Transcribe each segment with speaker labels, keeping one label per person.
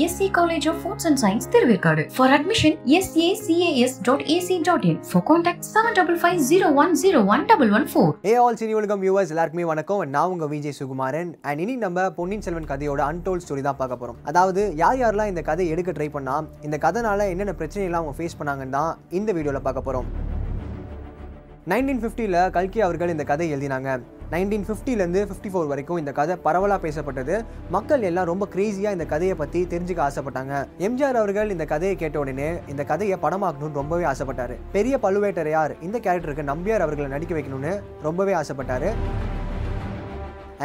Speaker 1: SC college and science for admission S ACAS dot AC dot contact seven double five zero one zero one double one four
Speaker 2: hey all Cini Ulagam viewers எல்லாருக்குமே வணக்கம். நான் உங்க Vijay Sukumaran. And இனி நம்ம பொன்னியின் செல்வன் கதையோட அன்டோல் story தான் பார்க்க போறோம். அதாவது யார் யாரெல்லாம் இந்த கதை எடுக்க ட்ரை பண்ணா இந்த கதைனால என்னென்ன பிரச்சனைலாம் அவங்க ஃபேஸ் பண்ணாங்கன்னு தான் இந்த வீடியோவில் பார்க்க போறோம். நைன்டீன் ஃபிஃப்டியில் கல்கி அவர்கள் இந்த கதை எழுதினாங்க. நைன்டீன் ஃபிஃப்டிலேருந்து ஃபிஃப்டி ஃபோர் வரைக்கும் இந்த கதை பரவலாக பேசப்பட்டது. மக்கள் எல்லாம் ரொம்ப க்ரேஸியாக இந்த கதையை பற்றி தெரிஞ்சுக்க ஆசைப்பட்டாங்க. எம்ஜிஆர் அவர்கள் இந்த கதையை கேட்ட உடனே இந்த கதையை படமாக்கணும்னு ரொம்பவே ஆசைப்பட்டாரு. பெரிய பழுவேட்டரையார் இந்த கேரக்டருக்கு நம்பியார் அவர்களை நடிக்க வைக்கணும்னு ரொம்பவே ஆசைப்பட்டாரு.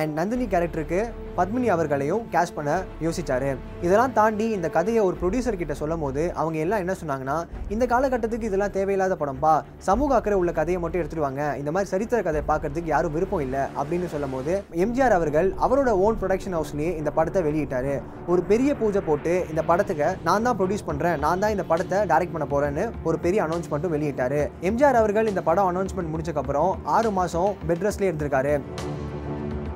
Speaker 2: அண்ட் நந்தினி கேரக்டருக்கு பத்மினி அவர்களையும் கேஷ் பண்ண யோசிச்சாரு. இதெல்லாம் தாண்டி இந்த கதையை ஒரு ப்ரொடியூசர் கிட்ட சொல்லும் போது அவங்க எல்லாம் என்ன சொன்னாங்கன்னா இந்த காலகட்டத்துக்கு இதெல்லாம் தேவையில்லாத படம்பா. சமூக அக்கறை உள்ள கதையை மட்டும் எடுத்துருவாங்க இந்த மாதிரி சரித்திர கதையை பார்க்கறதுக்கு யாரும் விருப்பம் இல்லை. அப்படின்னு சொல்லும் போது எம்ஜிஆர் அவர்கள் அவரோட ஓன் ப்ரொடக்ஷன் ஹவுஸ்லேயே இந்த படத்தை வெளியிட்டாரு. ஒரு பெரிய பூஜை போட்டு இந்த படத்துக்கு நான் தான் ப்ரொடியூஸ் பண்றேன். நான் தான் இந்த படத்தை டைரக்ட் பண்ண போறேன்னு ஒரு பெரிய அனௌன்ஸ்மெண்ட்டும் வெளியிட்டாரு. எம்ஜிஆர் அவர்கள் இந்த படம் அனௌன்ஸ்மெண்ட் முடிச்சக்கப்புறம் ஆறு மாதம் பெட் ரெஸ்ட்லேயே இருந்திருக்காரு.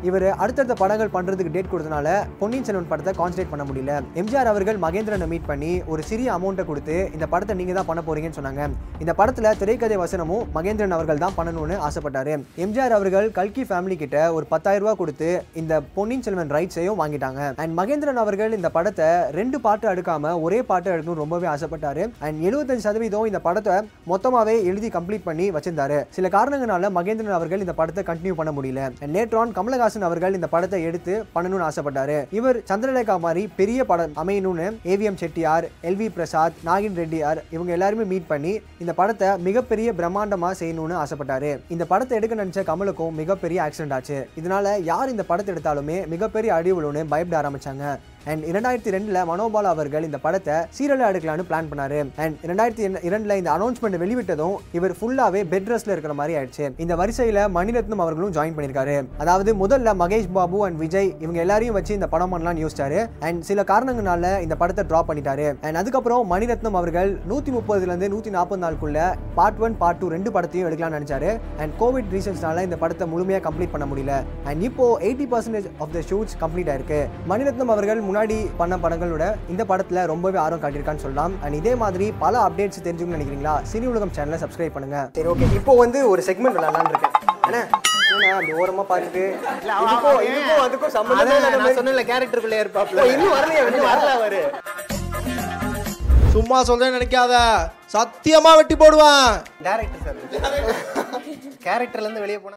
Speaker 2: இவர் அடுத்தடுத்த படங்கள் பண்றதுக்கு டேட் கொடுத்தனால பொன்னியின் செல்வன் படத்தை கான்சன்ட்ரேட் பண்ண முடியல. எம்ஜிஆர் அவர்கள் மகேந்திரனை மீட் பண்ணி ஒரு சிறிய அமௌண்ட்டை கொடுத்து இந்த படத்தை நீங்க தான் பண்ண போறீங்கன்னு சொன்னாங்க. இந்த படத்துல திரைக்கதை வசனமும் மகேந்திரன் அவர்கள் தான் பண்ணணும்னு ஆசைப்பட்டாரு. எம்ஜிஆர் அவர்கள் கல்கி ஃபேமிலி கிட்ட ஒரு பத்தாயிரம் ரூபாய் கொடுத்து இந்த பொன்னியின் செல்வன் ரைட்ஸையும் வாங்கிட்டாங்க. அண்ட் மகேந்திரன் அவர்கள் இந்த படத்தை ரெண்டு பாட்டு எடுக்காம ஒரே பாட்டு எடுக்கணும் ரொம்பவே ஆசைப்பட்டாரு. அண்ட் எழுபத்தஞ்சு சதவீதம் இந்த படத்தை மொத்தமாவே எழுதி கம்ப்ளீட் பண்ணி வச்சிருந்தாரு. சில காரணங்களால மகேந்திரன் அவர்கள் இந்த படத்தை கண்டினியூ பண்ண முடியல. நேற்றான் கமலஹாசன் கமல்ஹாசன் அவர்கள் இந்த படத்தை எடுத்து பண்ணணும்னு ஆசைப்பட்டாரு. இவர் சந்திரலேகா மாதிரி பெரிய படம் அமையணும்னு ஏவிஎம் செட்டியார் எல்வி பிரசாத் நாகின் ரெட்டியார் இவங்க எல்லாருமே மீட் பண்ணி இந்த படத்தை மிகப்பெரிய பிரம்மாண்டமா செய்யணும்னு ஆசைப்பட்டாரு. இந்த படத்தை எடுக்க நினைச்ச கமலுக்கும் மிகப்பெரிய ஆக்சிடென்ட் ஆச்சு. இதனால யார் இந்த படத்தை எடுத்தாலுமே மிகப்பெரிய அடி விழுன்னு பயப்பட ஆரம்பிச்சாங்க. அண்ட் இரண்டாயிரத்தி ரெண்டில் மனோபாலா அவர்கள் இந்த படத்தை சீரலாக எடுக்கலாம்னு பிளான் பண்ணாரு. அண்ட் இரண்டாயிரத்தி இரண்டில் இந்த அனௌன்ஸ்மெண்ட் வெளிவிட்டதும் இவர் ஃபுல்லாகவே பெட் ரெஸ்ட்ல இருக்கிற மாதிரி ஆயிடுச்சு. இந்த வரிசையில் மணிரத்னம் அவர்களும் ஜாயின் பண்ணியிருக்காரு. அதாவது முதல்ல மகேஷ் பாபு அண்ட் விஜய் இவங்க எல்லாரையும் வச்சு இந்த படம் பண்ணலாம்னு யோசிச்சாரு. அண்ட் சில காரணங்களால இந்த படத்தை ட்ராப் பண்ணிட்டாரு. அண்ட் அதுக்கப்புறம் மணிரத்னம் அவர்கள் நூற்றி முப்பதுலேருந்து நூற்றி நாற்பது நாளுக்குள்ள பார்ட் ஒன் பார்ட் டூ ரெண்டு படத்தையும் எடுக்கலாம்னு நினைச்சாரு. அண்ட் கோவிட் ரீசன்ஸ்னால இந்த படத்தை முழுமையாக கம்ப்ளீட் பண்ண முடியல. அண்ட் இப்போ eighty percentage of the shoots complete ஆயிருக்கு. மணிரத்னம் அவர்கள் முன்னாடி பண்ண படங்களோட இந்த படத்துல ரொம்பவே ஆர்வம் காட்டியிருக்கான்னு சொல்லலாம். அண்ட் இதே மாதிரி பல அப்டேட்ஸ் தெரிஞ்சுக்கணும்னு நினைக்கிறீங்களா? சினி உலகம் சேனலை சப்ஸ்கிரைப் பண்ணுங்க. சரி ஓகே இப்போ வந்து ஒரு செக்மெண்ட் விளையாடலாம்னு இருக்கேன் என்னண்ணா, அப்படி ஓரமா பார்த்துட்டு இதுக்கும் இதுக்கும் அதுக்கும் மாதிரி-
Speaker 3: சொன்ன கேரக்டருக்குள்ளே இருப்பாப்ல.
Speaker 2: இன்னும் வரலையா? இன்னும் வரல அவரு.
Speaker 3: சும்மா சொல்றேன்னு நினைக்காத. சத்தியமா வெட்டி போடுவான்.
Speaker 2: டேரக்டர் சார்
Speaker 3: கேரக்டர்ல இருந்து வெளியே போனா